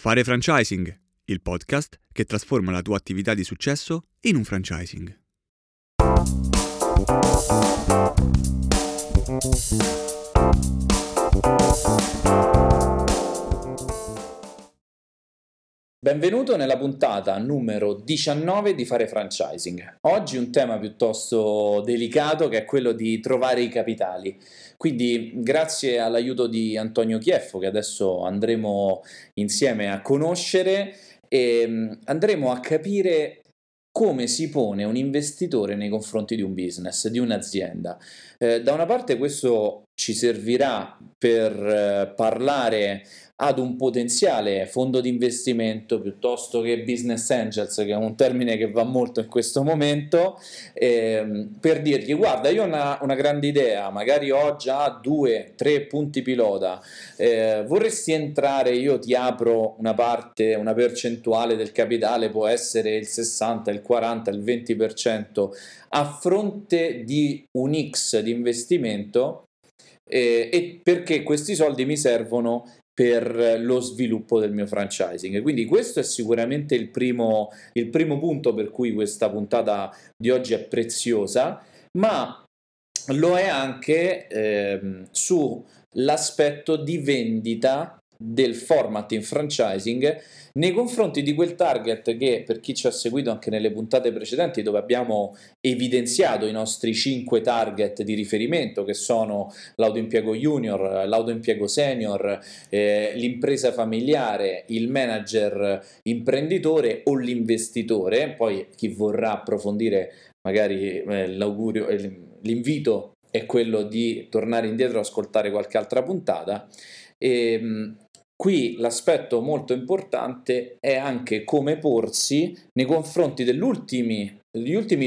Fare franchising, il podcast che trasforma la tua attività di successo in un franchising. Benvenuto nella puntata numero 19 di Fare Franchising. Oggi un tema piuttosto delicato che è quello di trovare i capitali. Quindi grazie all'aiuto di Antonio Chieffo che adesso andremo insieme a conoscere e mm, andremo a capire come si pone un investitore nei confronti di un business, di un'azienda. Eh, da una parte questo ci servirà per eh, parlare ad un potenziale fondo di investimento piuttosto che business angels, che è un termine che va molto in questo momento, ehm, per dirgli guarda io ho una, una, grande idea, magari ho già due, tre punti pilota, eh, vorresti entrare, io ti apro una parte, una percentuale del capitale, può essere il 60, il 40, il 20%, a fronte di un X di investimento eh, e perché questi soldi mi servono per lo sviluppo del mio franchising. Quindi questo è sicuramente il primo, il primo punto per cui questa puntata di oggi è preziosa, ma lo è anche eh, sull'aspetto di vendita del format in franchising nei confronti di quel target che per chi ci ha seguito anche nelle puntate precedenti dove abbiamo evidenziato i nostri 5 target di riferimento che sono l'autoimpiego junior, l'autoimpiego senior, eh, l'impresa familiare, il manager imprenditore o l'investitore, poi chi vorrà approfondire magari eh, l'augurio, eh, l'invito è quello di tornare indietro e ascoltare qualche altra puntata. E, ehm, Qui l'aspetto molto importante è anche come porsi nei confronti degli ultimi,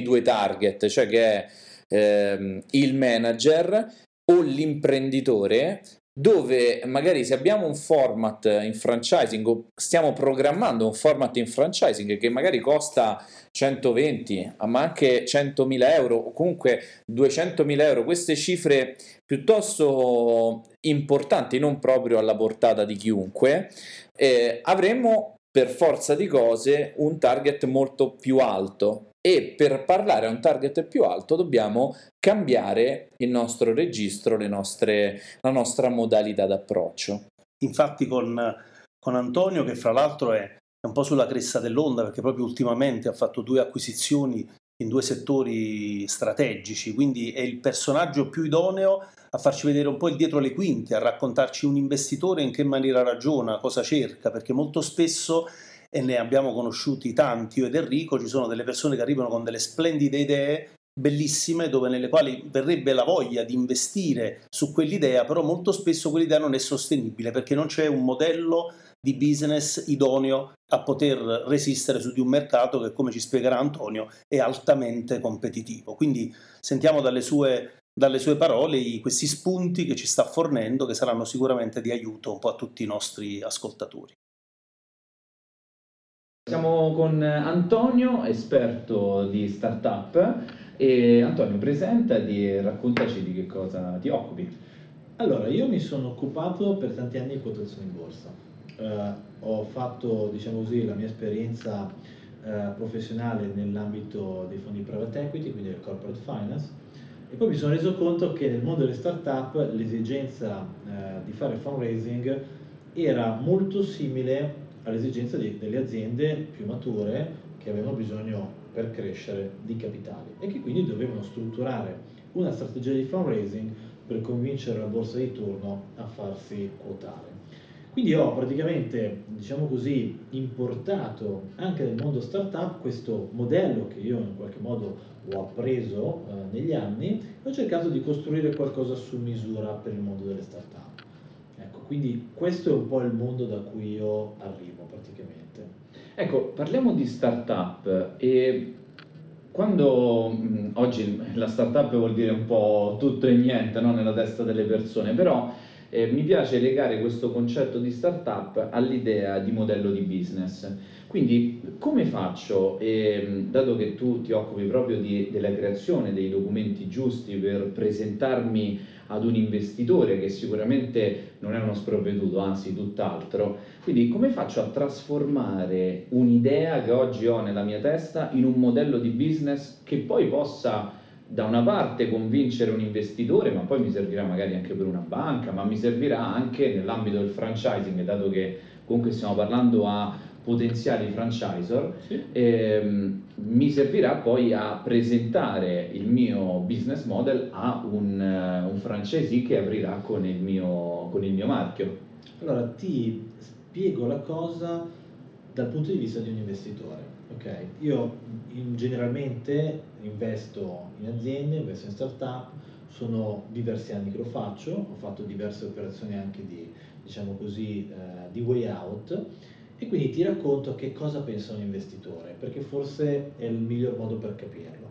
due target, cioè che è ehm, il manager o l'imprenditore, dove magari se abbiamo un format in franchising o stiamo programmando un format in franchising che magari costa 120 ma anche 100.000 euro o comunque 200.000 euro queste cifre piuttosto importanti non proprio alla portata di chiunque eh, avremmo per forza di cose un target molto più alto e per parlare a un target più alto dobbiamo cambiare il nostro registro, nostre, la nostra modalità d'approccio. Infatti con, con Antonio, che fra l'altro è un po' sulla cresta dell'onda perché proprio ultimamente ha fatto due acquisizioni in due settori strategici, quindi è il personaggio più idoneo a farci vedere un po' il dietro le quinte, a raccontarci un investitore in che maniera ragiona, cosa cerca, perché molto spesso e ne abbiamo conosciuti tanti, io ed Enrico, ci sono delle persone che arrivano con delle splendide idee bellissime dove nelle quali verrebbe la voglia di investire su quell'idea, però molto spesso quell'idea non è sostenibile perché non c'è un modello di business idoneo a poter resistere su di un mercato che, come ci spiegherà Antonio, è altamente competitivo. Quindi sentiamo dalle sue, dalle sue parole questi spunti che ci sta fornendo, che saranno sicuramente di aiuto un po' a tutti i nostri ascoltatori. Siamo con Antonio, esperto di startup. E Antonio, presentati e raccontaci di che cosa ti occupi. Allora, io mi sono occupato per tanti anni di quotazione in borsa. Eh, ho fatto, diciamo così, la mia esperienza eh, professionale nell'ambito dei fondi private equity, quindi del corporate finance, e poi mi sono reso conto che nel mondo delle start-up l'esigenza eh, di fare fundraising era molto simile all'esigenza di, delle aziende più mature che avevano bisogno per crescere di capitali e che quindi dovevano strutturare una strategia di fundraising per convincere la borsa di turno a farsi quotare. Quindi ho praticamente, diciamo così, importato anche nel mondo startup questo modello che io in qualche modo ho appreso eh, negli anni e ho cercato di costruire qualcosa su misura per il mondo delle startup. Quindi questo è un po' il mondo da cui io arrivo praticamente. Ecco, parliamo di startup e quando mh, oggi la startup vuol dire un po' tutto e niente no? nella testa delle persone, però eh, mi piace legare questo concetto di startup all'idea di modello di business. Quindi come faccio, eh, dato che tu ti occupi proprio di, della creazione dei documenti giusti per presentarmi ad un investitore che sicuramente non è uno sprovveduto, anzi tutt'altro. Quindi come faccio a trasformare un'idea che oggi ho nella mia testa in un modello di business che poi possa da una parte convincere un investitore, ma poi mi servirà magari anche per una banca, ma mi servirà anche nell'ambito del franchising, dato che comunque stiamo parlando a potenziali franchisor, sì. ehm, mi servirà poi a presentare il mio business model a un, uh, un franchisee che aprirà con il, mio, con il mio marchio. Allora ti spiego la cosa dal punto di vista di un investitore. Okay. Io in, generalmente investo in aziende, investo in start-up, sono diversi anni che lo faccio, ho fatto diverse operazioni anche di, diciamo così, eh, di way out e quindi ti racconto che cosa pensa un investitore, perché forse è il miglior modo per capirlo.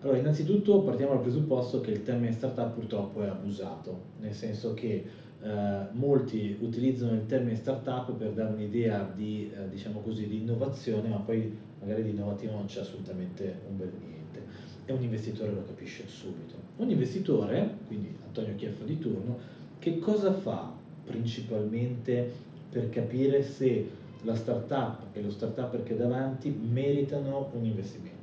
Allora, innanzitutto partiamo dal presupposto che il termine startup purtroppo è abusato, nel senso che eh, molti utilizzano il termine startup per dare un'idea di, eh, diciamo così, di innovazione, ma poi magari di innovativo non c'è assolutamente un bel niente. E un investitore lo capisce subito. Un investitore, quindi Antonio Chieffo di turno, che cosa fa principalmente per capire se la startup e lo startup che è davanti meritano un investimento.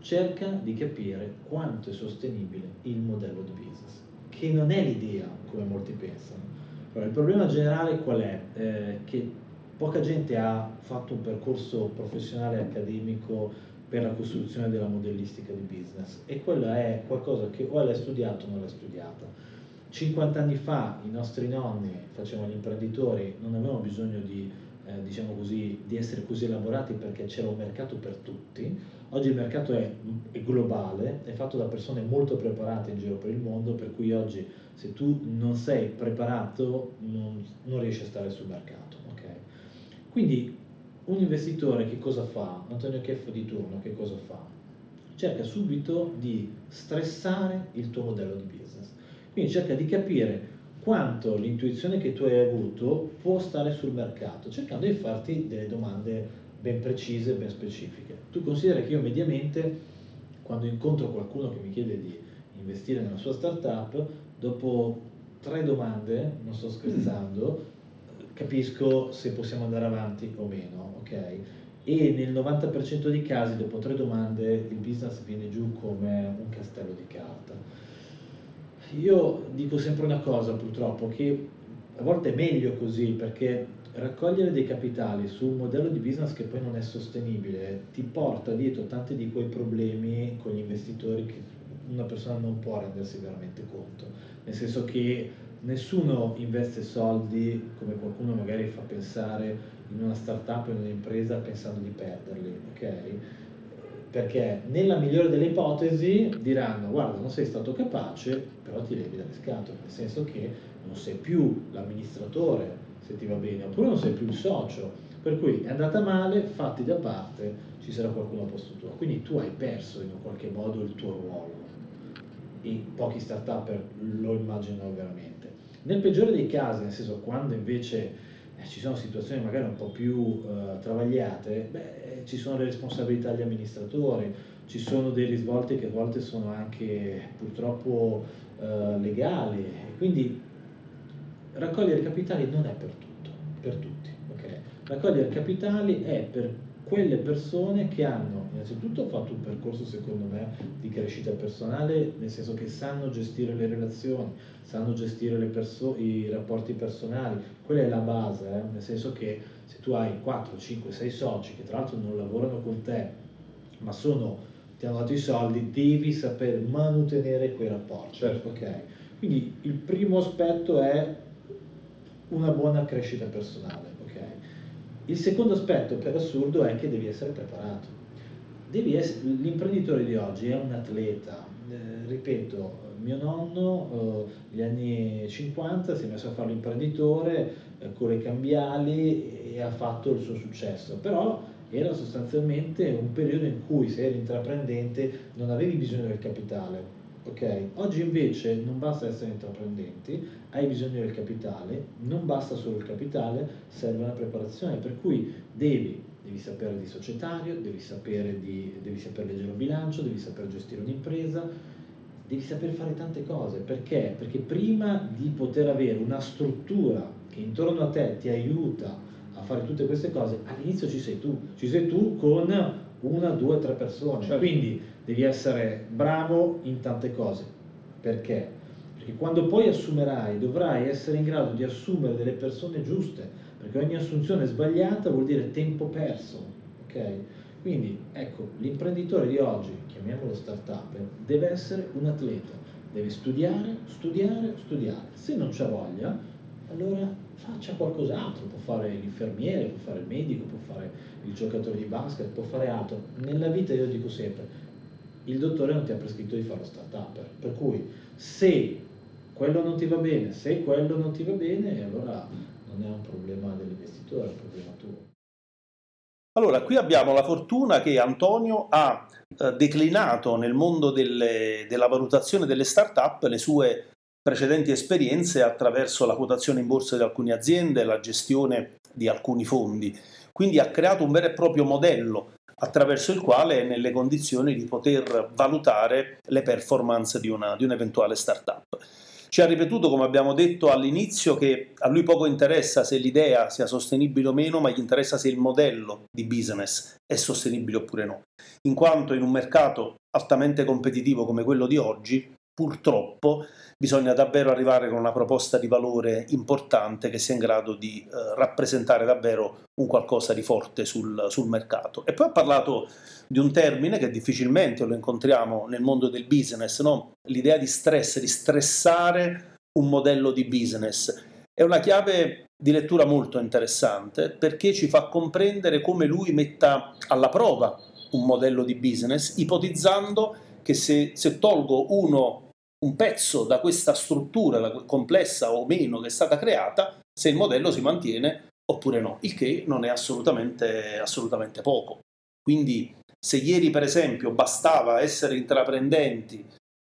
Cerca di capire quanto è sostenibile il modello di business, che non è l'idea come molti pensano. Allora, il problema generale qual è? Eh, che poca gente ha fatto un percorso professionale accademico per la costruzione della modellistica di business e quella è qualcosa che o l'hai studiato o non l'hai studiata. 50 anni fa i nostri nonni facevano gli imprenditori, non avevano bisogno di eh, diciamo così, di essere così elaborati perché c'era un mercato per tutti. Oggi il mercato è, è, globale, è fatto da persone molto preparate in giro per il mondo, per cui oggi se tu non sei preparato non, non riesci a stare sul mercato. Okay? Quindi un investitore che cosa fa? Antonio Cheffo di turno che cosa fa? Cerca subito di stressare il tuo modello di business. Quindi cerca di capire quanto l'intuizione che tu hai avuto può stare sul mercato, cercando di farti delle domande ben precise, ben specifiche. Tu consideri che io mediamente, quando incontro qualcuno che mi chiede di investire nella sua startup, dopo tre domande, non sto scherzando, capisco se possiamo andare avanti o meno, ok? E nel 90% dei casi, dopo tre domande, il business viene giù come un castello di carta io dico sempre una cosa purtroppo, che a volte è meglio così perché raccogliere dei capitali su un modello di business che poi non è sostenibile ti porta dietro tanti di quei problemi con gli investitori che una persona non può rendersi veramente conto, nel senso che nessuno investe soldi come qualcuno magari fa pensare in una startup in un'impresa pensando di perderli, ok? Perché nella migliore delle ipotesi diranno guarda non sei stato capace però ti levi dalle scatole nel senso che non sei più l'amministratore se ti va bene oppure non sei più il socio. Per cui è andata male fatti da parte ci sarà qualcuno a posto tuo. Quindi tu hai perso in un qualche modo il tuo ruolo. E pochi start lo immaginano veramente. Nel peggiore dei casi nel senso quando invece eh, ci sono situazioni magari un po' più eh, travagliate, beh, ci sono le responsabilità degli amministratori, ci sono dei risvolti che a volte sono anche purtroppo eh, legali. Quindi raccogliere capitali non è per tutto, per tutti. Okay? Raccogliere capitali è per quelle persone che hanno innanzitutto fatto un percorso secondo me di crescita personale, nel senso che sanno gestire le relazioni, sanno gestire perso- i rapporti personali, quella è la base, eh? nel senso che se tu hai 4, 5, 6 soci che tra l'altro non lavorano con te, ma sono, ti hanno dato i soldi, devi saper mantenere quei rapporti. Certo. Okay? Quindi il primo aspetto è una buona crescita personale. Il secondo aspetto, per assurdo, è che devi essere preparato. Devi essere, l'imprenditore di oggi è un atleta. Eh, ripeto, mio nonno eh, negli anni 50 si è messo a fare l'imprenditore eh, con le cambiali e ha fatto il suo successo, però era sostanzialmente un periodo in cui se eri intraprendente non avevi bisogno del capitale, Okay. Oggi invece non basta essere intraprendenti, hai bisogno del capitale, non basta solo il capitale, serve una preparazione, per cui devi, devi sapere di societario, devi sapere, di, devi sapere leggere un bilancio, devi sapere gestire un'impresa, devi saper fare tante cose. Perché? Perché prima di poter avere una struttura che intorno a te ti aiuta a fare tutte queste cose, all'inizio ci sei tu, ci sei tu con una, due, tre persone. Certo. Quindi devi essere bravo in tante cose. Perché? Perché quando poi assumerai dovrai essere in grado di assumere delle persone giuste, perché ogni assunzione sbagliata vuol dire tempo perso. ok? Quindi ecco, l'imprenditore di oggi, chiamiamolo startup, deve essere un atleta, deve studiare, studiare, studiare. Se non c'ha voglia, allora faccia qualcos'altro, può fare l'infermiere, può fare il medico, può fare il giocatore di basket, può fare altro. Nella vita io dico sempre, il dottore non ti ha prescritto di fare lo startup, per cui se quello non ti va bene, se quello non ti va bene, allora non è un problema dell'investitore, è un problema tuo. Allora, qui abbiamo la fortuna che Antonio ha eh, declinato nel mondo delle, della valutazione delle start-up le sue precedenti esperienze attraverso la quotazione in borsa di alcune aziende la gestione di alcuni fondi. Quindi ha creato un vero e proprio modello attraverso il quale è nelle condizioni di poter valutare le performance di, una, di un'eventuale startup. Ci ha ripetuto, come abbiamo detto all'inizio, che a lui poco interessa se l'idea sia sostenibile o meno, ma gli interessa se il modello di business è sostenibile oppure no. In quanto in un mercato altamente competitivo come quello di oggi, purtroppo bisogna davvero arrivare con una proposta di valore importante che sia in grado di eh, rappresentare davvero un qualcosa di forte sul, sul, mercato. E poi ha parlato di un termine che difficilmente lo incontriamo nel mondo del business, no? l'idea di stress, di stressare un modello di business. È una chiave di lettura molto interessante perché ci fa comprendere come lui metta alla prova un modello di business, ipotizzando che se, se tolgo uno un pezzo da questa struttura complessa o meno che è stata creata, se il modello si mantiene oppure no, il che non è assolutamente, assolutamente poco. Quindi se ieri per esempio bastava essere intraprendenti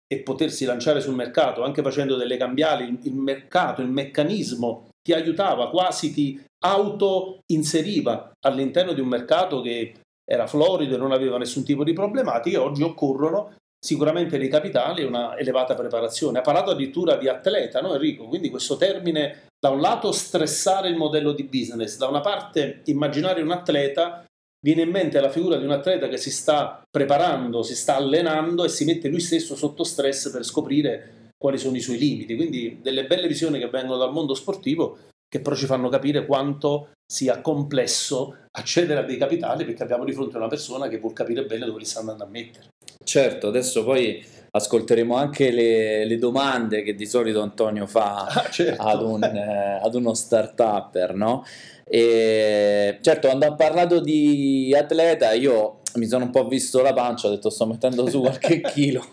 e potersi lanciare sul mercato anche facendo delle cambiali, il mercato, il meccanismo ti aiutava, quasi ti auto-inseriva all'interno di un mercato che era florido e non aveva nessun tipo di problematiche, oggi occorrono sicuramente dei capitali e una elevata preparazione. Ha parlato addirittura di atleta, no Enrico? Quindi questo termine, da un lato stressare il modello di business, da una parte immaginare un atleta, viene in mente la figura di un atleta che si sta preparando, si sta allenando e si mette lui stesso sotto stress per scoprire quali sono i suoi limiti. Quindi delle belle visioni che vengono dal mondo sportivo che però ci fanno capire quanto sia complesso accedere a dei capitali perché abbiamo di fronte una persona che vuol capire bene dove li sta andando a mettere. Certo, adesso poi ascolteremo anche le, le domande che di solito Antonio fa ah, certo. ad, un, eh, ad, uno start-upper, no? E, certo, quando ha parlato di atleta, io mi sono un po' visto la pancia, ho detto sto mettendo su qualche chilo,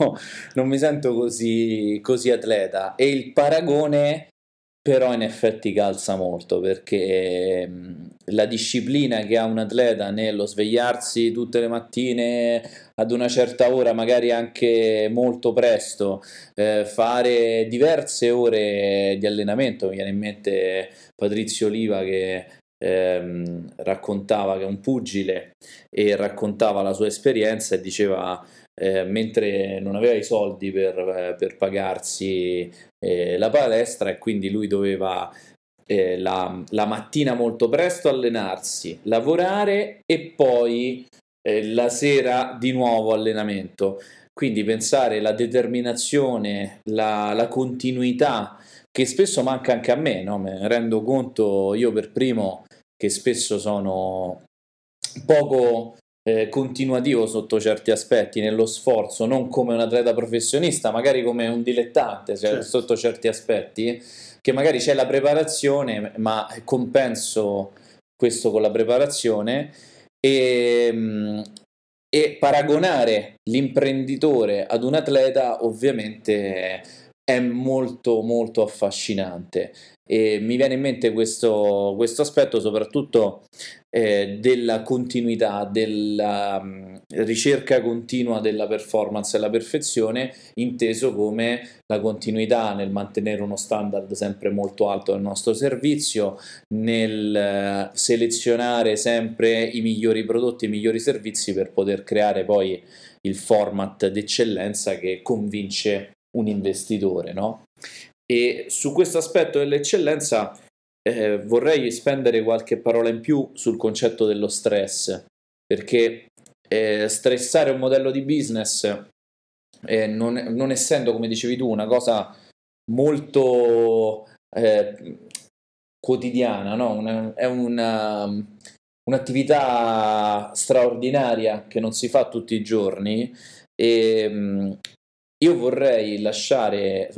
non mi sento così, così atleta. E il paragone però in effetti calza molto perché la disciplina che ha un atleta nello svegliarsi tutte le mattine ad una certa ora, magari anche molto presto, eh, fare diverse ore di allenamento, mi viene in mente Patrizio Oliva che ehm, raccontava che è un pugile e raccontava la sua esperienza e diceva eh, mentre non aveva i soldi per, eh, per pagarsi eh, la palestra e quindi lui doveva eh, la, la, mattina molto presto allenarsi, lavorare e poi eh, la sera di nuovo allenamento. Quindi pensare la determinazione, la, la continuità che spesso manca anche a me, no? me rendo conto io per primo che spesso sono poco eh, continuativo sotto certi aspetti, nello sforzo, non come un atleta professionista, magari come un dilettante cioè, certo. sotto certi aspetti, che magari c'è la preparazione, ma compenso questo con la preparazione e, mm, e paragonare l'imprenditore ad un atleta ovviamente è molto molto affascinante. E mi viene in mente questo, questo aspetto soprattutto eh, della continuità, della um, ricerca continua della performance e la perfezione, inteso come la continuità nel mantenere uno standard sempre molto alto del nostro servizio, nel uh, selezionare sempre i migliori prodotti, i migliori servizi per poter creare poi il format d'eccellenza che convince un investitore, no? E su questo aspetto dell'eccellenza eh, vorrei spendere qualche parola in più sul concetto dello stress, perché eh, stressare un modello di business, eh, non, non, essendo, come dicevi tu, una cosa molto eh, quotidiana, no? una, è una, un'attività straordinaria che non si fa tutti i giorni e mm, io vorrei lasciare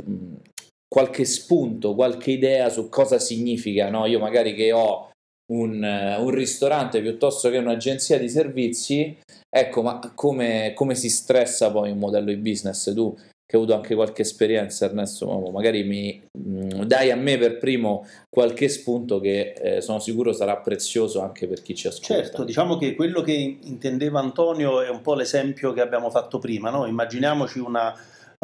qualche spunto, qualche idea su cosa significa, no? Io magari che ho un, un, ristorante piuttosto che un'agenzia di servizi, ecco, ma come, come, si stressa poi un modello di business? Tu che hai avuto anche qualche esperienza, Ernesto, magari mi mm, dai a me per primo qualche spunto che eh, sono sicuro sarà prezioso anche per chi ci ascolta. Certo, diciamo che quello che intendeva Antonio è un po' l'esempio che abbiamo fatto prima, no? immaginiamoci una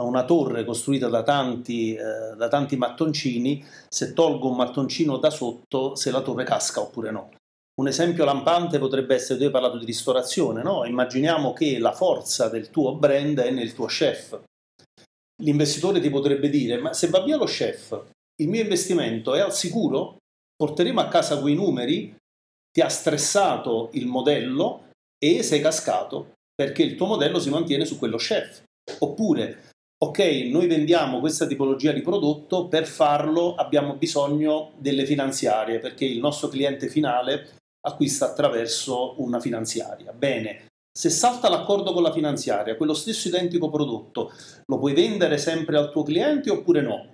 una torre costruita da tanti, eh, da tanti mattoncini, se tolgo un mattoncino da sotto, se la torre casca oppure no. Un esempio lampante potrebbe essere, tu hai parlato di ristorazione, no? immaginiamo che la forza del tuo brand è nel tuo chef. L'investitore ti potrebbe dire, ma se va via lo chef, il mio investimento è al sicuro? Porteremo a casa quei numeri? Ti ha stressato il modello e sei cascato perché il tuo modello si mantiene su quello chef. Oppure ok, noi vendiamo questa tipologia di prodotto, per farlo abbiamo bisogno delle finanziarie, perché il nostro cliente finale acquista attraverso una finanziaria. Bene, se salta l'accordo con la finanziaria, quello stesso identico prodotto, lo puoi vendere sempre al tuo cliente oppure no?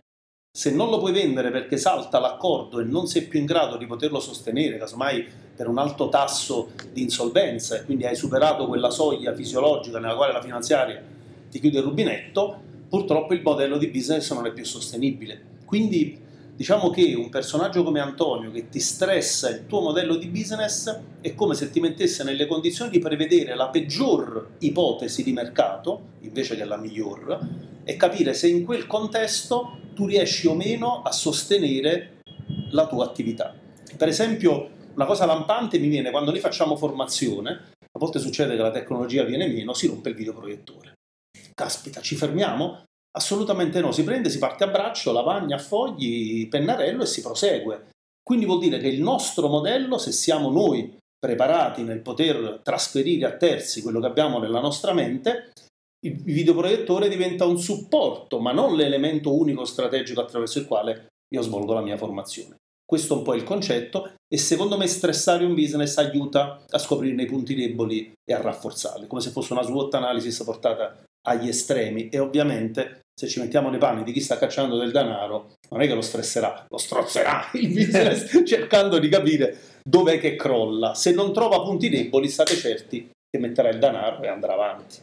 Se non lo puoi vendere perché salta l'accordo e non sei più in grado di poterlo sostenere, casomai per un alto tasso di insolvenza e quindi hai superato quella soglia fisiologica nella quale la finanziaria ti chiude il rubinetto, purtroppo il modello di business non è più sostenibile. Quindi diciamo che un personaggio come Antonio che ti stressa il tuo modello di business è come se ti mettesse nelle condizioni di prevedere la peggior ipotesi di mercato invece che la miglior e capire se in quel contesto tu riesci o meno a sostenere la tua attività. Per esempio, una cosa lampante mi viene quando noi facciamo formazione, a volte succede che la tecnologia viene meno, si rompe il videoproiettore caspita, ci fermiamo? Assolutamente no, si prende, si parte a braccio, lavagna, fogli, pennarello e si prosegue. Quindi vuol dire che il nostro modello, se siamo noi preparati nel poter trasferire a terzi quello che abbiamo nella nostra mente, il videoproiettore diventa un supporto, ma non l'elemento unico strategico attraverso il quale io svolgo la mia formazione. Questo è un po' il concetto e secondo me stressare un business aiuta a scoprirne i punti deboli e a rafforzarli, come se fosse una SWOT analysis portata agli estremi e ovviamente se ci mettiamo nei panni di chi sta cacciando del denaro non è che lo stresserà, lo strozzerà il business cercando di capire dov'è che crolla. Se non trova punti deboli state certi che metterà il denaro e andrà avanti.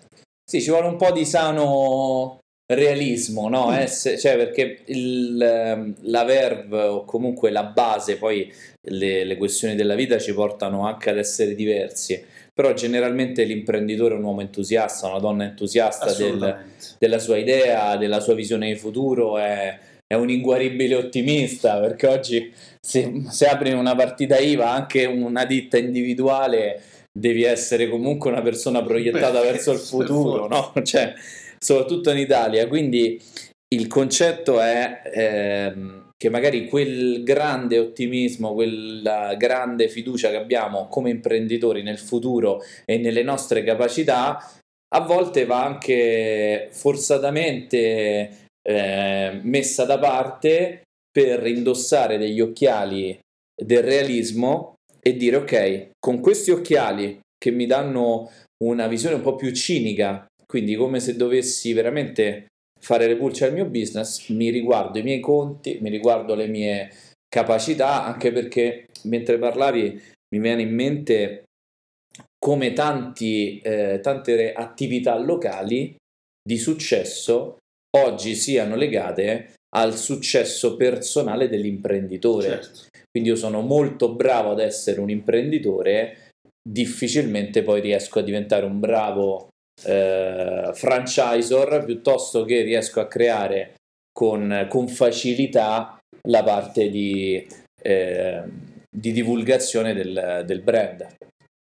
Sì, ci vuole un po' di sano realismo, no? Mm. Ess- cioè perché il, ehm, la verve o comunque la base, poi le, le questioni della vita ci portano anche ad essere diversi però generalmente l'imprenditore è un uomo entusiasta, una donna entusiasta del, della sua idea, della sua visione di futuro, è, è un inguaribile ottimista perché oggi se, se, apri una partita IVA, anche una ditta individuale, devi essere comunque una persona proiettata Beh, verso il futuro, no? cioè, soprattutto in Italia. Quindi il concetto è... Ehm, che magari quel grande ottimismo, quella grande fiducia che abbiamo come imprenditori nel futuro e nelle nostre capacità, a volte va anche forzatamente eh, messa da parte per indossare degli occhiali del realismo e dire ok, con questi occhiali che mi danno una visione un po' più cinica, quindi come se dovessi veramente fare le pulce al mio business, mi riguardo i miei conti, mi riguardo le mie capacità, anche perché mentre parlavi mi viene in mente come tanti, eh, tante attività locali di successo oggi siano legate al successo personale dell'imprenditore. Certo. Quindi io sono molto bravo ad essere un imprenditore, difficilmente poi riesco a diventare un bravo eh, franchisor piuttosto che riesco a creare con, con facilità la parte di, eh, di divulgazione del, del, brand.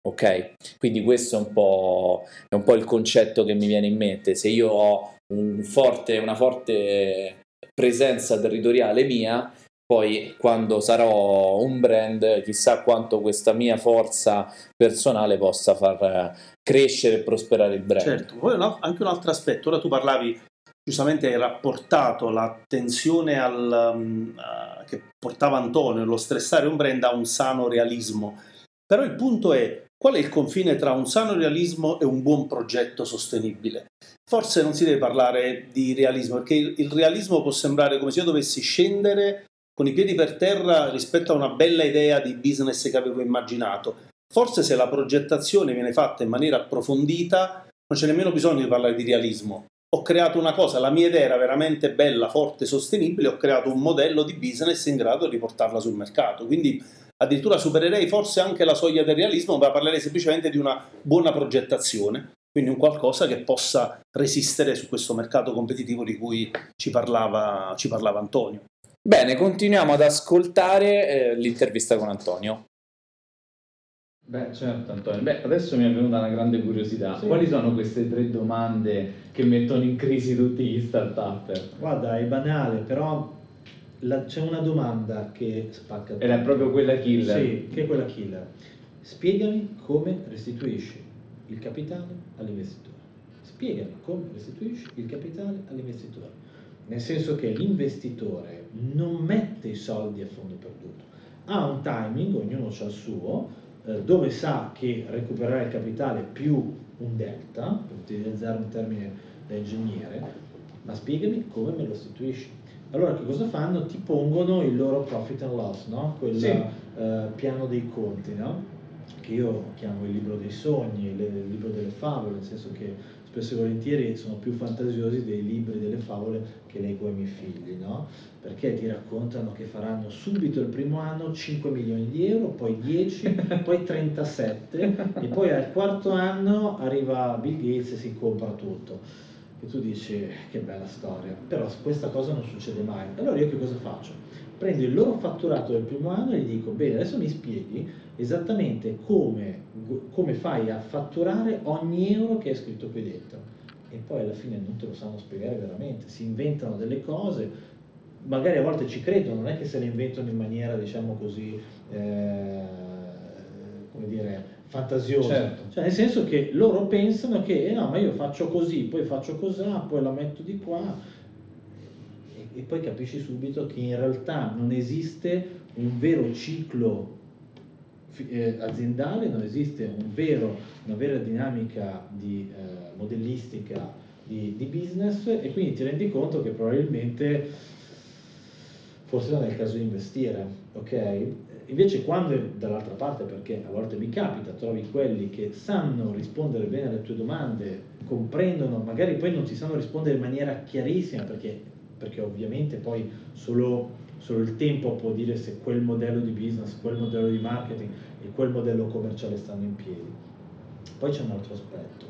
Ok? Quindi questo è un, po', è un po' il concetto che mi viene in mente. Se io ho un forte, una forte presenza territoriale mia, poi quando sarò un brand, chissà quanto questa mia forza personale possa far crescere e prosperare il brand. Certo, poi anche un altro aspetto, ora tu parlavi giustamente hai rapportato l'attenzione al, uh, che portava Antonio, lo stressare un brand a un sano realismo. Però il punto è qual è il confine tra un sano realismo e un buon progetto sostenibile? Forse non si deve parlare di realismo, perché il realismo può sembrare come se io dovessi scendere con i piedi per terra rispetto a una bella idea di business che avevo immaginato. Forse se la progettazione viene fatta in maniera approfondita non c'è nemmeno bisogno di parlare di realismo, ho creato una cosa, la mia idea era veramente bella, forte, sostenibile, ho creato un modello di business in grado di portarla sul mercato. Quindi addirittura supererei forse anche la soglia del realismo, ma parlerei semplicemente di una buona progettazione, quindi un qualcosa che possa resistere su questo mercato competitivo di cui ci parlava, ci parlava Antonio. Bene, continuiamo ad ascoltare eh, l'intervista con Antonio. Beh, certo Antonio. Beh, adesso mi è venuta una grande curiosità. Sì. Quali sono queste tre domande che mettono in crisi tutti gli start-up? Guarda, è banale, però la, c'è una domanda che spacca tutto. Ed è proprio quella killer. Sì, che è quella killer. Spiegami come restituisci il capitale all'investitore. Spiegami come restituisci il capitale all'investitore. Nel senso che l'investitore non mette i soldi a fondo perduto. Ha un timing, ognuno ha il suo, eh, dove sa che recuperare il capitale più un delta, per utilizzare un termine da ingegnere, ma spiegami come me lo restituisci. Allora che cosa fanno? Ti pongono il loro profit and loss, no? quel sì. uh, piano dei conti, no? che io chiamo il libro dei sogni, il libro delle favole, nel senso che spesso e volentieri sono più fantasiosi dei libri delle favole che leggo ai miei figli, no? perché ti raccontano che faranno subito il primo anno 5 milioni di euro, poi 10, poi 37 e poi al quarto anno arriva Bill Gates e si compra tutto. E tu dici che bella storia, però questa cosa non succede mai. Allora io che cosa faccio? Prendo il loro fatturato del primo anno e gli dico, bene, adesso mi spieghi esattamente come, come fai a fatturare ogni euro che è scritto qui dentro. E poi alla fine non te lo sanno spiegare veramente, si inventano delle cose, magari a volte ci credono, non è che se le inventano in maniera, diciamo così, eh, come dire, fantasiosa. Certo. Cioè, nel senso che loro pensano che, eh no, ma io faccio così, poi faccio così, poi la metto di qua, e, e poi capisci subito che in realtà non esiste un vero ciclo eh, aziendale, non esiste un vero, una vera dinamica di eh, modellistica di, di business e quindi ti rendi conto che probabilmente forse non è il caso di investire, ok? Invece quando dall'altra parte, perché a volte mi capita, trovi quelli che sanno rispondere bene alle tue domande, comprendono, magari poi non ti sanno rispondere in maniera chiarissima, perché, perché ovviamente poi solo, solo il tempo può dire se quel modello di business, quel modello di marketing e quel modello commerciale stanno in piedi. Poi c'è un altro aspetto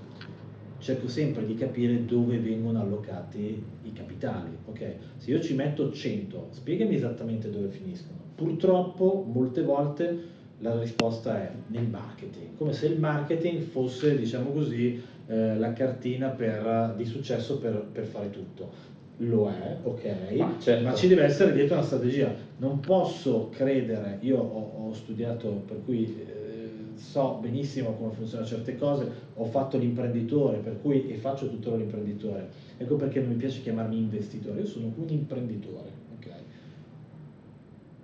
cerco sempre di capire dove vengono allocati i capitali. Okay? Se io ci metto 100, spiegami esattamente dove finiscono. Purtroppo molte volte la risposta è nel marketing, come se il marketing fosse, diciamo così, eh, la cartina per, di successo per, per, fare tutto. Lo è, ok, ma, certo. ma, ci deve essere dietro una strategia. Non posso credere, io ho, ho studiato, per cui eh, so benissimo come funzionano certe cose, ho fatto l'imprenditore, per cui e faccio tuttora l'imprenditore. Ecco perché non mi piace chiamarmi investitore, io sono un imprenditore. Okay?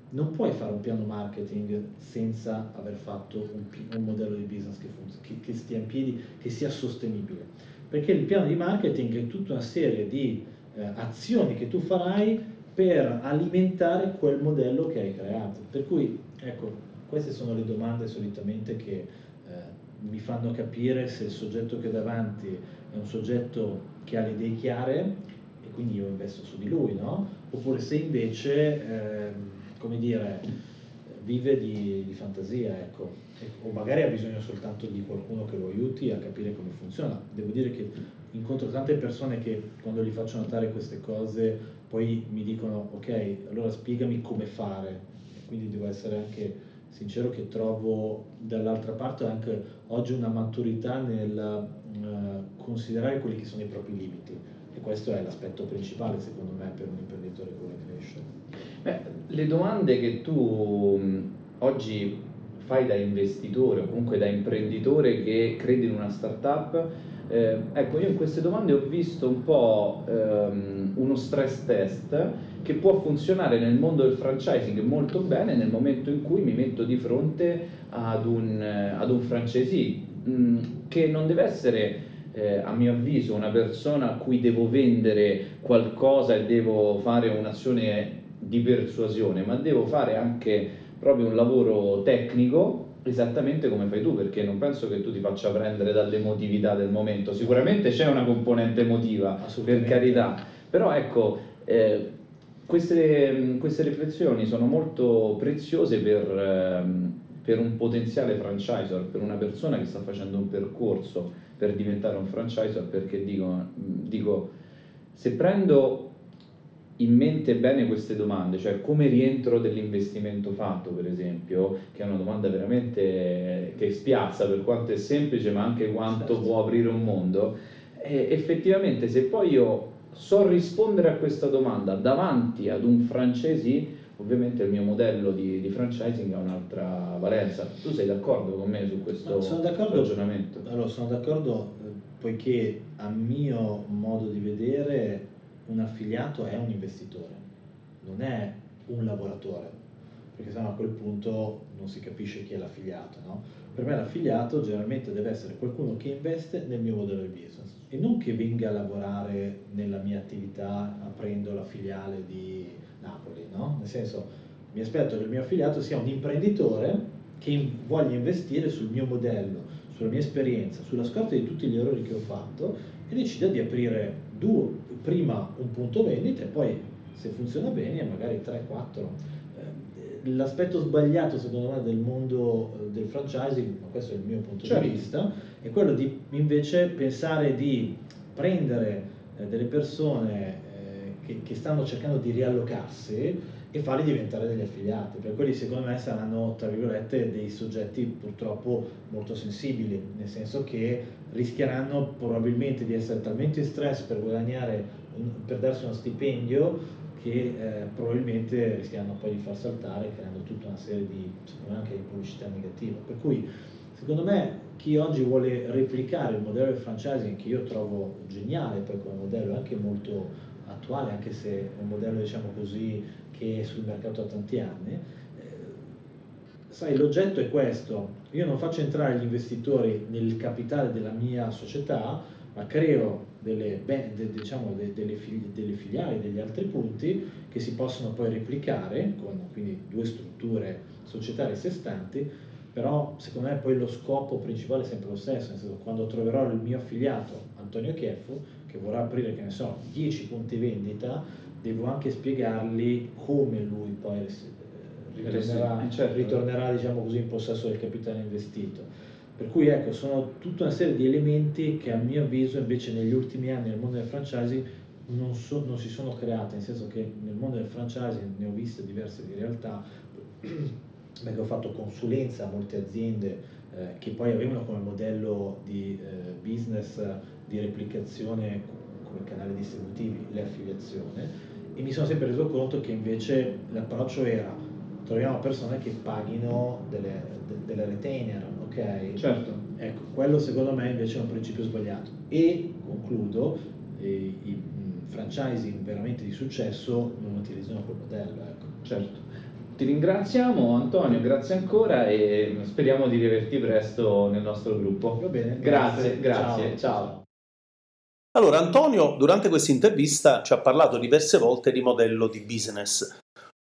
Non puoi fare un piano marketing senza aver fatto un, un modello di business che, funziona, che, che stia in piedi, che sia sostenibile. Perché il piano di marketing è tutta una serie di eh, azioni che tu farai per alimentare quel modello che hai creato. Per cui, ecco, queste sono le domande solitamente che eh, mi fanno capire se il soggetto che ho davanti è un soggetto che ha le idee chiare e quindi io investo su di lui, no? Oppure se invece, eh, come dire, vive di, di fantasia, ecco, o magari ha bisogno soltanto di qualcuno che lo aiuti a capire come funziona. Devo dire che incontro tante persone che quando gli faccio notare queste cose poi mi dicono ok, allora spiegami come fare, quindi devo essere anche sincero che trovo dall'altra parte anche oggi una maturità nel uh, considerare quelli che sono i propri limiti. E questo è l'aspetto principale secondo me per un imprenditore che vuole crescere. Beh, le domande che tu oggi fai da investitore o comunque da imprenditore che crede in una startup, eh, ecco, io in queste domande ho visto un po' ehm, uno stress test che può funzionare nel mondo del franchising molto bene nel momento in cui mi metto di fronte ad un, ad un franchisee mm, che non deve essere eh, a mio avviso una persona a cui devo vendere qualcosa e devo fare un'azione di persuasione, ma devo fare anche proprio un lavoro tecnico esattamente come fai tu, perché non penso che tu ti faccia prendere dall'emotività del momento. Sicuramente c'è una componente emotiva, per carità, però ecco, eh, queste, queste, riflessioni sono molto preziose per, ehm, per un potenziale franchisor, per una persona che sta facendo un percorso per diventare un franchisor, perché dico, dico se prendo in mente bene queste domande, cioè come rientro dell'investimento fatto, per esempio, che è una domanda veramente che spiazza per quanto è semplice, ma anche quanto certo. può aprire un mondo. E effettivamente, se poi io so rispondere a questa domanda davanti ad un francesi, ovviamente il mio modello di, di, franchising ha un'altra valenza. Tu sei d'accordo con me su questo sono ragionamento? Allora, sono d'accordo eh, poiché a mio modo di vedere un affiliato è un investitore, non è un lavoratore, perché sennò a quel punto non si capisce chi è l'affiliato. No? Per me l'affiliato generalmente deve essere qualcuno che investe nel mio modello di business e non che venga a lavorare nella mia attività aprendo la filiale di Napoli, no? nel senso mi aspetto che il mio affiliato sia un imprenditore che voglia investire sul mio modello, sulla mia esperienza, sulla scorta di tutti gli errori che ho fatto e decida di aprire due, prima un punto vendita e poi se funziona bene magari 3-4. Eh, l'aspetto sbagliato secondo me del mondo eh, del franchising, ma questo è il mio punto certo. di vista, è quello di invece pensare di prendere eh, delle persone che, che stanno cercando di riallocarsi e farli diventare degli affiliati, per quelli secondo me saranno, tra virgolette, dei soggetti purtroppo molto sensibili, nel senso che rischieranno probabilmente di essere talmente in stress per guadagnare, per darsi uno stipendio, che eh, probabilmente rischieranno poi di far saltare creando tutta una serie di, secondo me anche di pubblicità negativa. Per cui secondo me chi oggi vuole replicare il modello del franchising, che io trovo geniale poi come modello, anche molto attuale, anche se è un modello diciamo così che è sul mercato da tanti anni, eh, sai l'oggetto è questo, io non faccio entrare gli investitori nel capitale della mia società, ma creo delle, de, diciamo, de, delle, delle, filiali, degli altri punti che si possono poi replicare con quindi due strutture societarie sé stanti, però secondo me poi lo scopo principale è sempre lo stesso, nel senso quando troverò il mio affiliato Antonio Chieffo che vorrà aprire, che ne so, 10 punti vendita, devo anche spiegargli come lui poi eh, ritornerà, certo. ritornerà diciamo così, in possesso del capitale investito. Per cui ecco, sono tutta una serie di elementi che a mio avviso invece negli ultimi anni nel mondo del franchising non, so, non si sono creati, nel senso che nel mondo del franchising ne ho viste diverse di realtà, perché ho fatto consulenza a molte aziende eh, che poi avevano come modello di eh, business di replicazione come canali distributivi le affiliazioni e mi sono sempre reso conto che invece l'approccio era troviamo persone che paghino delle, de, delle retainer, ok? Certo. Ecco, quello secondo me invece è un principio sbagliato. E concludo, eh, i mh, franchising veramente di successo non utilizzano quel modello, ecco. Certo. Ti ringraziamo Antonio, grazie ancora e speriamo di rivederti presto nel nostro gruppo. Va bene. Grazie, grazie. grazie. ciao. ciao. Allora, Antonio durante questa intervista ci ha parlato diverse volte di modello di business.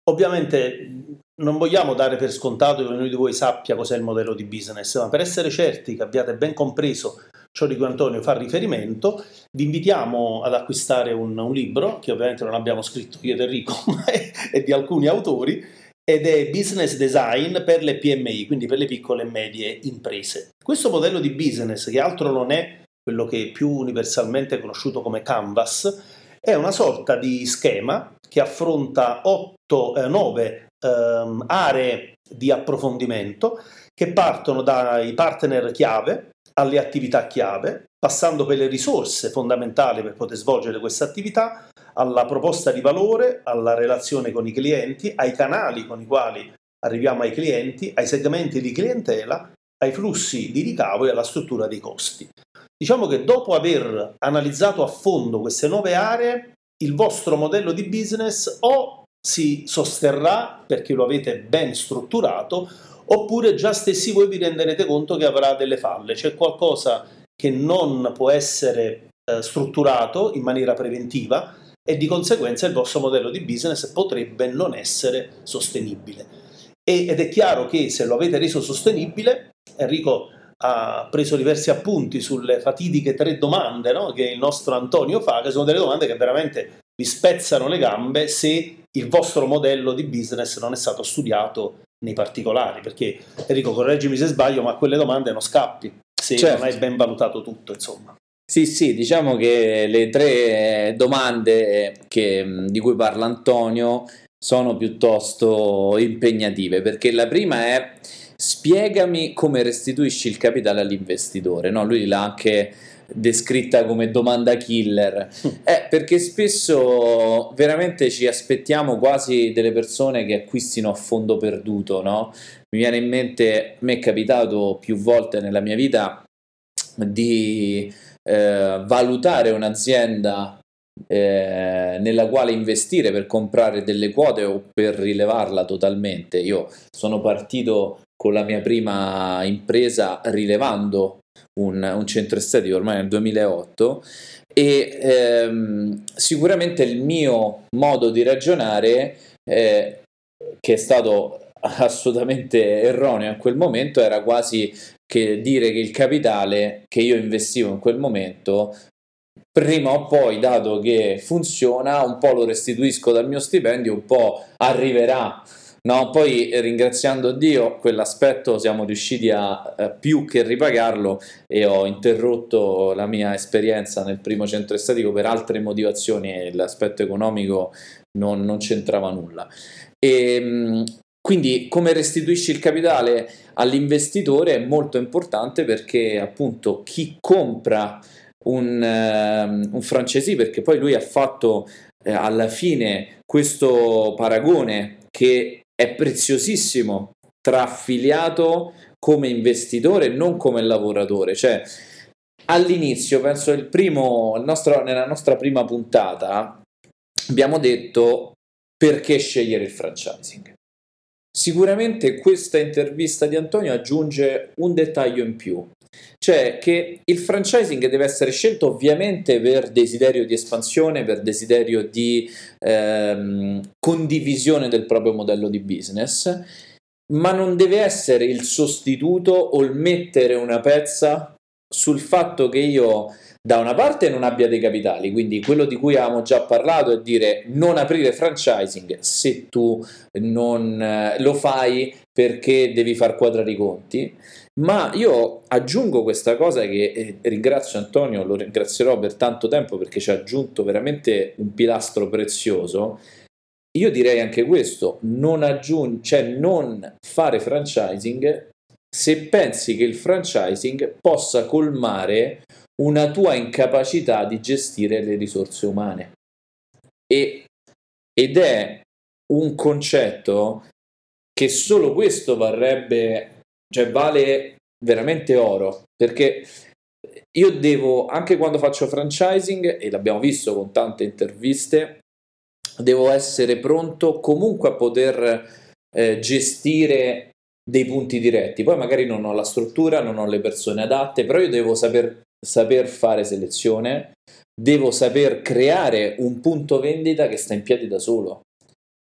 Ovviamente non vogliamo dare per scontato che ognuno di voi sappia cos'è il modello di business, ma per essere certi che abbiate ben compreso ciò di cui Antonio fa riferimento, vi invitiamo ad acquistare un, un libro, che ovviamente non abbiamo scritto io ed Enrico, ma è, è di alcuni autori, ed è Business Design per le PMI, quindi per le piccole e medie imprese. Questo modello di business, che altro non è quello che è più universalmente conosciuto come Canvas, è una sorta di schema che affronta 8, eh, 9 ehm, aree di approfondimento che partono dai partner chiave alle attività chiave, passando per le risorse fondamentali per poter svolgere questa attività, alla proposta di valore, alla relazione con i clienti, ai canali con i quali arriviamo ai clienti, ai segmenti di clientela, ai flussi di ricavo e alla struttura dei costi. Diciamo che dopo aver analizzato a fondo queste nuove aree, il vostro modello di business o si sosterrà perché lo avete ben strutturato, oppure già stessi voi vi renderete conto che avrà delle falle, c'è qualcosa che non può essere eh, strutturato in maniera preventiva e di conseguenza il vostro modello di business potrebbe non essere sostenibile. E, ed è chiaro che se lo avete reso sostenibile, Enrico ha preso diversi appunti sulle fatidiche tre domande no? che il nostro Antonio fa, che sono delle domande che veramente vi spezzano le gambe se il vostro modello di business non è stato studiato nei particolari, perché Enrico correggimi se sbaglio, ma quelle domande non scappi se certo. non hai ben valutato tutto, insomma. Sì, sì, diciamo che le tre domande che, di cui parla Antonio sono piuttosto impegnative, perché la prima è spiegami come restituisci il capitale all'investitore, no? lui l'ha anche descritta come domanda killer, eh, perché spesso veramente ci aspettiamo quasi delle persone che acquistino a fondo perduto, no? Mi viene in mente, mi è capitato più volte nella mia vita di eh, valutare un'azienda eh, nella quale investire per comprare delle quote o per rilevarla totalmente. Io sono partito con la mia prima impresa rilevando un, un centro estetico ormai nel 2008 e ehm, sicuramente il mio modo di ragionare eh, che è stato assolutamente erroneo in quel momento era quasi che dire che il capitale che io investivo in quel momento prima o poi, dato che funziona, un po' lo restituisco dal mio stipendio, un po' arriverà. No, poi ringraziando Dio, quell'aspetto siamo riusciti a eh, più che ripagarlo e ho interrotto la mia esperienza nel primo centro estetico per altre motivazioni e l'aspetto economico non, non c'entrava nulla. E, ehm, quindi come restituisci il capitale all'investitore è molto importante perché appunto chi compra un, uh, un francesi perché poi lui ha fatto eh, alla fine questo paragone che è preziosissimo tra affiliato come investitore e non come lavoratore. Cioè, all'inizio, penso il primo, il nostro, nella nostra prima puntata, abbiamo detto perché scegliere il franchising. Sicuramente questa intervista di Antonio aggiunge un dettaglio in più, cioè che il franchising deve essere scelto ovviamente per desiderio di espansione, per desiderio di ehm, condivisione del proprio modello di business, ma non deve essere il sostituto o il mettere una pezza sul fatto che io da una parte non abbia dei capitali, quindi quello di cui avevamo già parlato è dire non aprire franchising se tu non eh, lo fai perché devi far quadrare i conti, ma io aggiungo questa cosa che eh, ringrazio Antonio, lo ringrazierò per tanto tempo perché ci ha aggiunto veramente un pilastro prezioso. Io direi anche questo, non, aggiung- cioè non fare franchising se pensi che il franchising possa colmare una tua incapacità di gestire le risorse umane. E, ed è un concetto che solo questo varrebbe, cioè vale veramente oro, perché io devo, anche quando faccio franchising, e l'abbiamo visto con tante interviste, devo essere pronto comunque a poter eh, gestire dei punti diretti. Poi magari non ho la struttura, non ho le persone adatte, però io devo saper saper fare selezione, devo saper creare un punto vendita che sta in piedi da solo.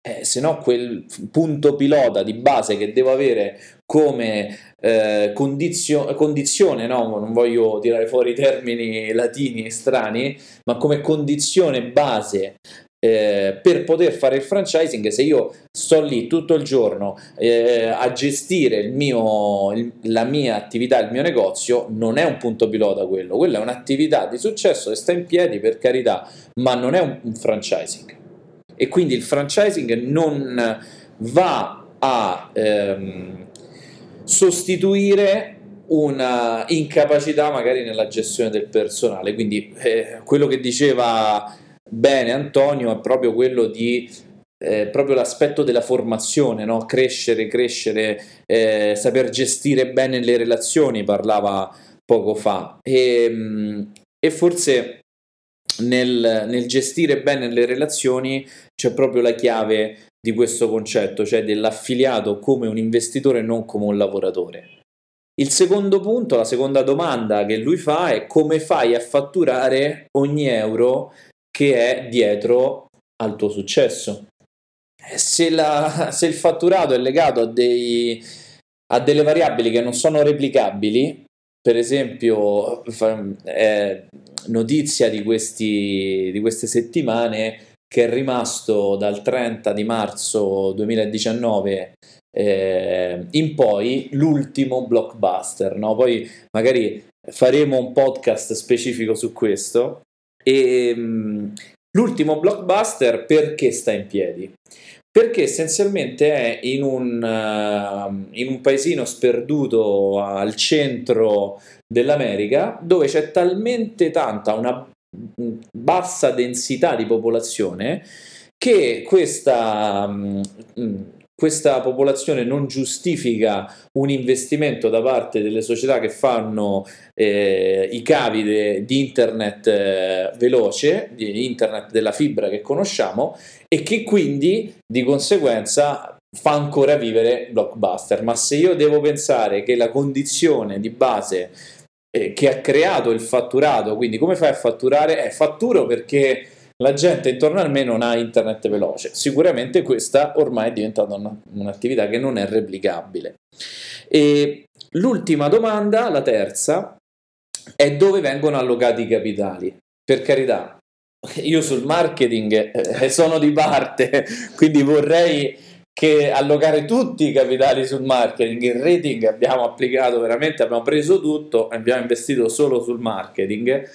Eh, se no quel punto pilota di base che devo avere come eh, condizio- condizione, no? non voglio tirare fuori termini latini strani, ma come condizione base eh, per poter fare il franchising, se io sto lì tutto il giorno eh, a gestire il mio, il, la mia attività, il mio negozio, non è un punto pilota quello, quella è un'attività di successo che sta in piedi per carità, ma non è un, un franchising. E quindi il franchising non va a ehm, sostituire una incapacità magari nella gestione del personale. Quindi eh, quello che diceva bene Antonio è proprio quello di eh, proprio l'aspetto della formazione, no? crescere, crescere, eh, saper gestire bene le relazioni, parlava poco fa. E, ehm, e forse nel, nel, gestire bene le relazioni c'è proprio la chiave di questo concetto, cioè dell'affiliato come un investitore e non come un lavoratore. Il secondo punto, la seconda domanda che lui fa è come fai a fatturare ogni euro che è dietro al tuo successo. Eh, se, la, se il fatturato è legato a, dei, a, delle variabili che non sono replicabili, per esempio, è notizia di, questi, di queste settimane che è rimasto dal 30 di marzo 2019 eh, in poi l'ultimo blockbuster. No? Poi magari faremo un podcast specifico su questo. E, um, l'ultimo blockbuster perché sta in piedi? Perché essenzialmente è in un, uh, in un paesino sperduto al centro dell'America dove c'è talmente tanta, una bassa densità di popolazione che questa, um, questa popolazione non giustifica un investimento da parte delle società che fanno eh, i cavi de, di internet eh, veloce, di internet della fibra che conosciamo e che quindi di conseguenza fa ancora vivere blockbuster. Ma se io devo pensare che la condizione di base eh, che ha creato il fatturato, quindi come fai a fatturare? Eh, fatturo perché la gente intorno a me non ha internet veloce. Sicuramente questa ormai è diventata una, un'attività che non è replicabile. E l'ultima domanda, la terza, è dove vengono allocati i capitali. Per carità, io sul marketing eh, sono di parte, quindi vorrei che allocare tutti i capitali sul marketing, il rating abbiamo applicato veramente, abbiamo preso tutto, abbiamo investito solo sul marketing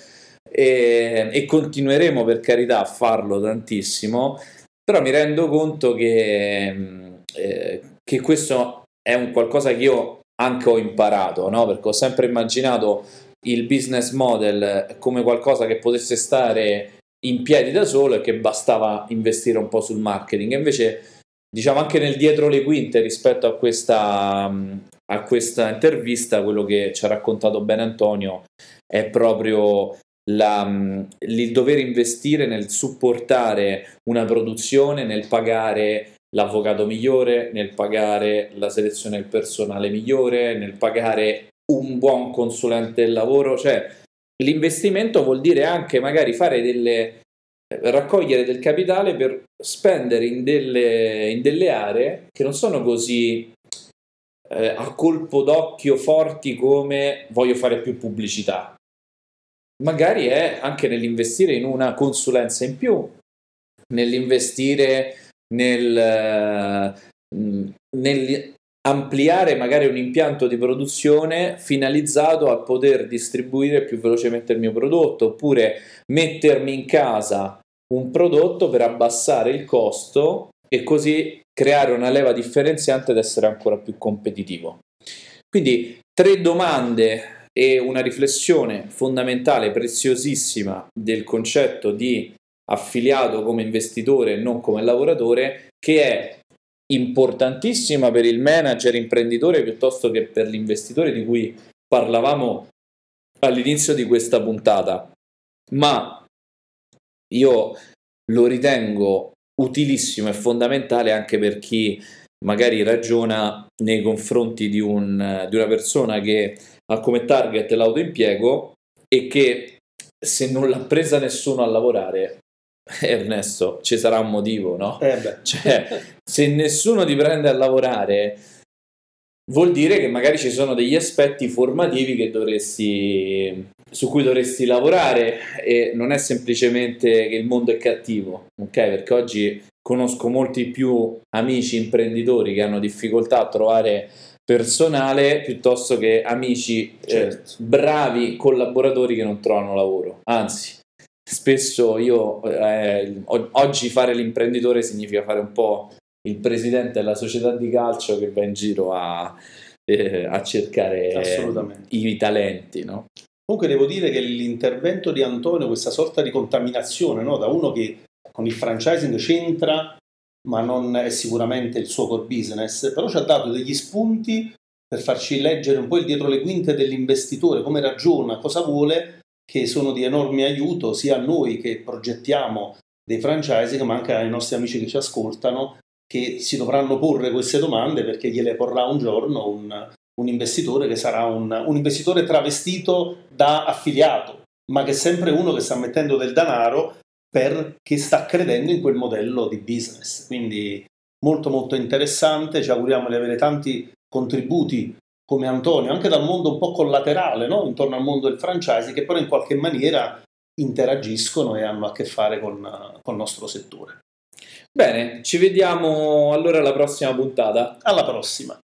e, e continueremo per carità a farlo tantissimo, però mi rendo conto che, eh, che questo è un qualcosa che io anche ho imparato, no? perché ho sempre immaginato il business model come qualcosa che potesse stare in piedi da solo e che bastava investire un po' sul marketing. Invece, diciamo anche nel dietro le quinte rispetto a questa, a questa intervista, quello che ci ha raccontato bene Antonio è proprio la, mm, il dover investire nel supportare una produzione, nel pagare l'avvocato migliore, nel pagare la selezione del personale migliore, nel pagare un buon consulente del lavoro, cioè l'investimento vuol dire anche magari fare delle raccogliere del capitale per spendere in delle, in delle aree che non sono così eh, a colpo d'occhio forti come voglio fare più pubblicità magari è anche nell'investire in una consulenza in più, nell'investire nel, mm, nel ampliare magari un impianto di produzione finalizzato a poter distribuire più velocemente il mio prodotto oppure mettermi in casa un prodotto per abbassare il costo e così creare una leva differenziante ed essere ancora più competitivo. Quindi tre domande e una riflessione fondamentale, preziosissima del concetto di affiliato come investitore e non come lavoratore, che è importantissima per il manager imprenditore piuttosto che per l'investitore di cui parlavamo all'inizio di questa puntata. Ma io lo ritengo utilissimo e fondamentale anche per chi magari ragiona nei confronti di, un, di una persona che ha come target l'autoimpiego e che se non l'ha presa nessuno a lavorare, Ernesto, ci sarà un motivo, no? Eh cioè, se nessuno ti prende a lavorare, vuol dire che magari ci sono degli aspetti formativi dovresti, su cui dovresti lavorare e non è semplicemente che il mondo è cattivo, ok? Perché oggi conosco molti più amici imprenditori che hanno difficoltà a trovare personale piuttosto che amici eh, certo. eh, bravi collaboratori che non trovano lavoro. Anzi, spesso io eh, oggi fare l'imprenditore significa fare un po' il presidente della società di calcio che va in giro a, eh, a cercare i talenti. No? Comunque devo dire che l'intervento di Antonio, questa sorta di contaminazione, no? da uno che con il franchising c'entra, ma non è sicuramente il suo core business, però ci ha dato degli spunti per farci leggere un po' il dietro le quinte dell'investitore, come ragiona, cosa vuole, che sono di enorme aiuto sia a noi che progettiamo dei franchising, ma anche ai nostri amici che ci ascoltano, che si dovranno porre queste domande perché gliele porrà un giorno un, un investitore che sarà un, un investitore travestito da affiliato, ma che è sempre uno che sta mettendo del denaro perché sta credendo in quel modello di business. Quindi molto molto interessante, ci auguriamo di avere tanti contributi come Antonio, anche dal mondo un po' collaterale, no? intorno al mondo del franchising, che però in qualche maniera interagiscono e hanno a che fare con, con il nostro settore. Bene, ci vediamo allora alla prossima puntata. Alla prossima.